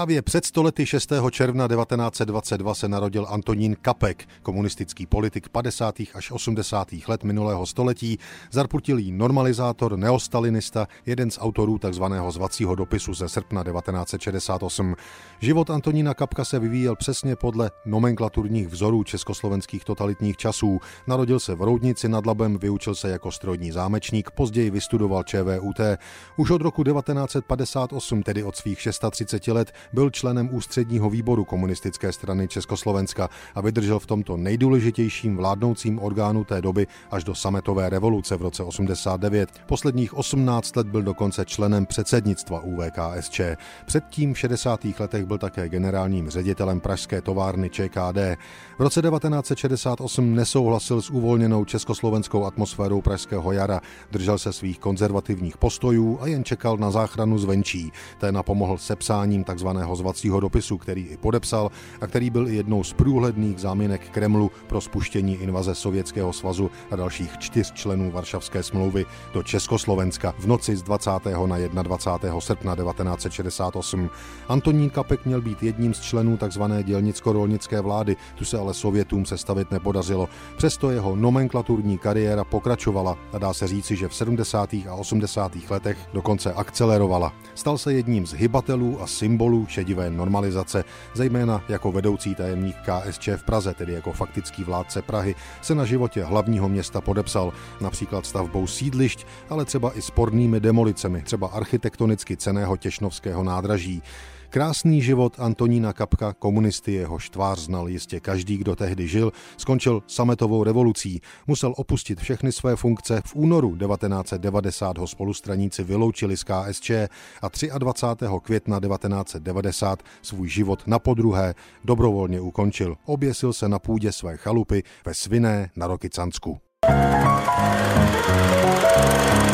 Právě před stolety 6. června 1922 se narodil Antonín Kapek, komunistický politik 50. až 80. let minulého století, zarputilý normalizátor, neostalinista, jeden z autorů tzv. zvacího dopisu ze srpna 1968. Život Antonína Kapka se vyvíjel přesně podle nomenklaturních vzorů československých totalitních časů. Narodil se v Roudnici nad Labem, vyučil se jako strojní zámečník, později vystudoval ČVUT. Už od roku 1958, tedy od svých 630 let, byl členem ústředního výboru komunistické strany Československa a vydržel v tomto nejdůležitějším vládnoucím orgánu té doby až do sametové revoluce v roce 89. Posledních 18 let byl dokonce členem předsednictva UVKSČ. Předtím v 60. letech byl také generálním ředitelem pražské továrny ČKD. V roce 1968 nesouhlasil s uvolněnou československou atmosférou pražského jara, držel se svých konzervativních postojů a jen čekal na záchranu zvenčí. Té napomohl sepsáním tzv takzvaného zvacího dopisu, který i podepsal a který byl jednou z průhledných záminek Kremlu pro spuštění invaze Sovětského svazu a dalších čtyř členů Varšavské smlouvy do Československa v noci z 20. na 21. srpna 1968. Antonín Kapek měl být jedním z členů tzv. dělnicko-rolnické vlády, tu se ale Sovětům sestavit nepodařilo. Přesto jeho nomenklaturní kariéra pokračovala a dá se říci, že v 70. a 80. letech dokonce akcelerovala. Stal se jedním z hybatelů a symbolů šedivé normalizace, zejména jako vedoucí tajemník KSČ v Praze, tedy jako faktický vládce Prahy, se na životě hlavního města podepsal, například stavbou sídlišť, ale třeba i spornými demolicemi, třeba architektonicky ceného těšnovského nádraží. Krásný život Antonína Kapka, komunisty jeho tvář znal jistě každý, kdo tehdy žil, skončil sametovou revolucí. Musel opustit všechny své funkce. V únoru 1990 ho spolustraníci vyloučili z KSČ a 23. května 1990 svůj život na podruhé dobrovolně ukončil. Oběsil se na půdě své chalupy ve Sviné na Rokycansku. thank you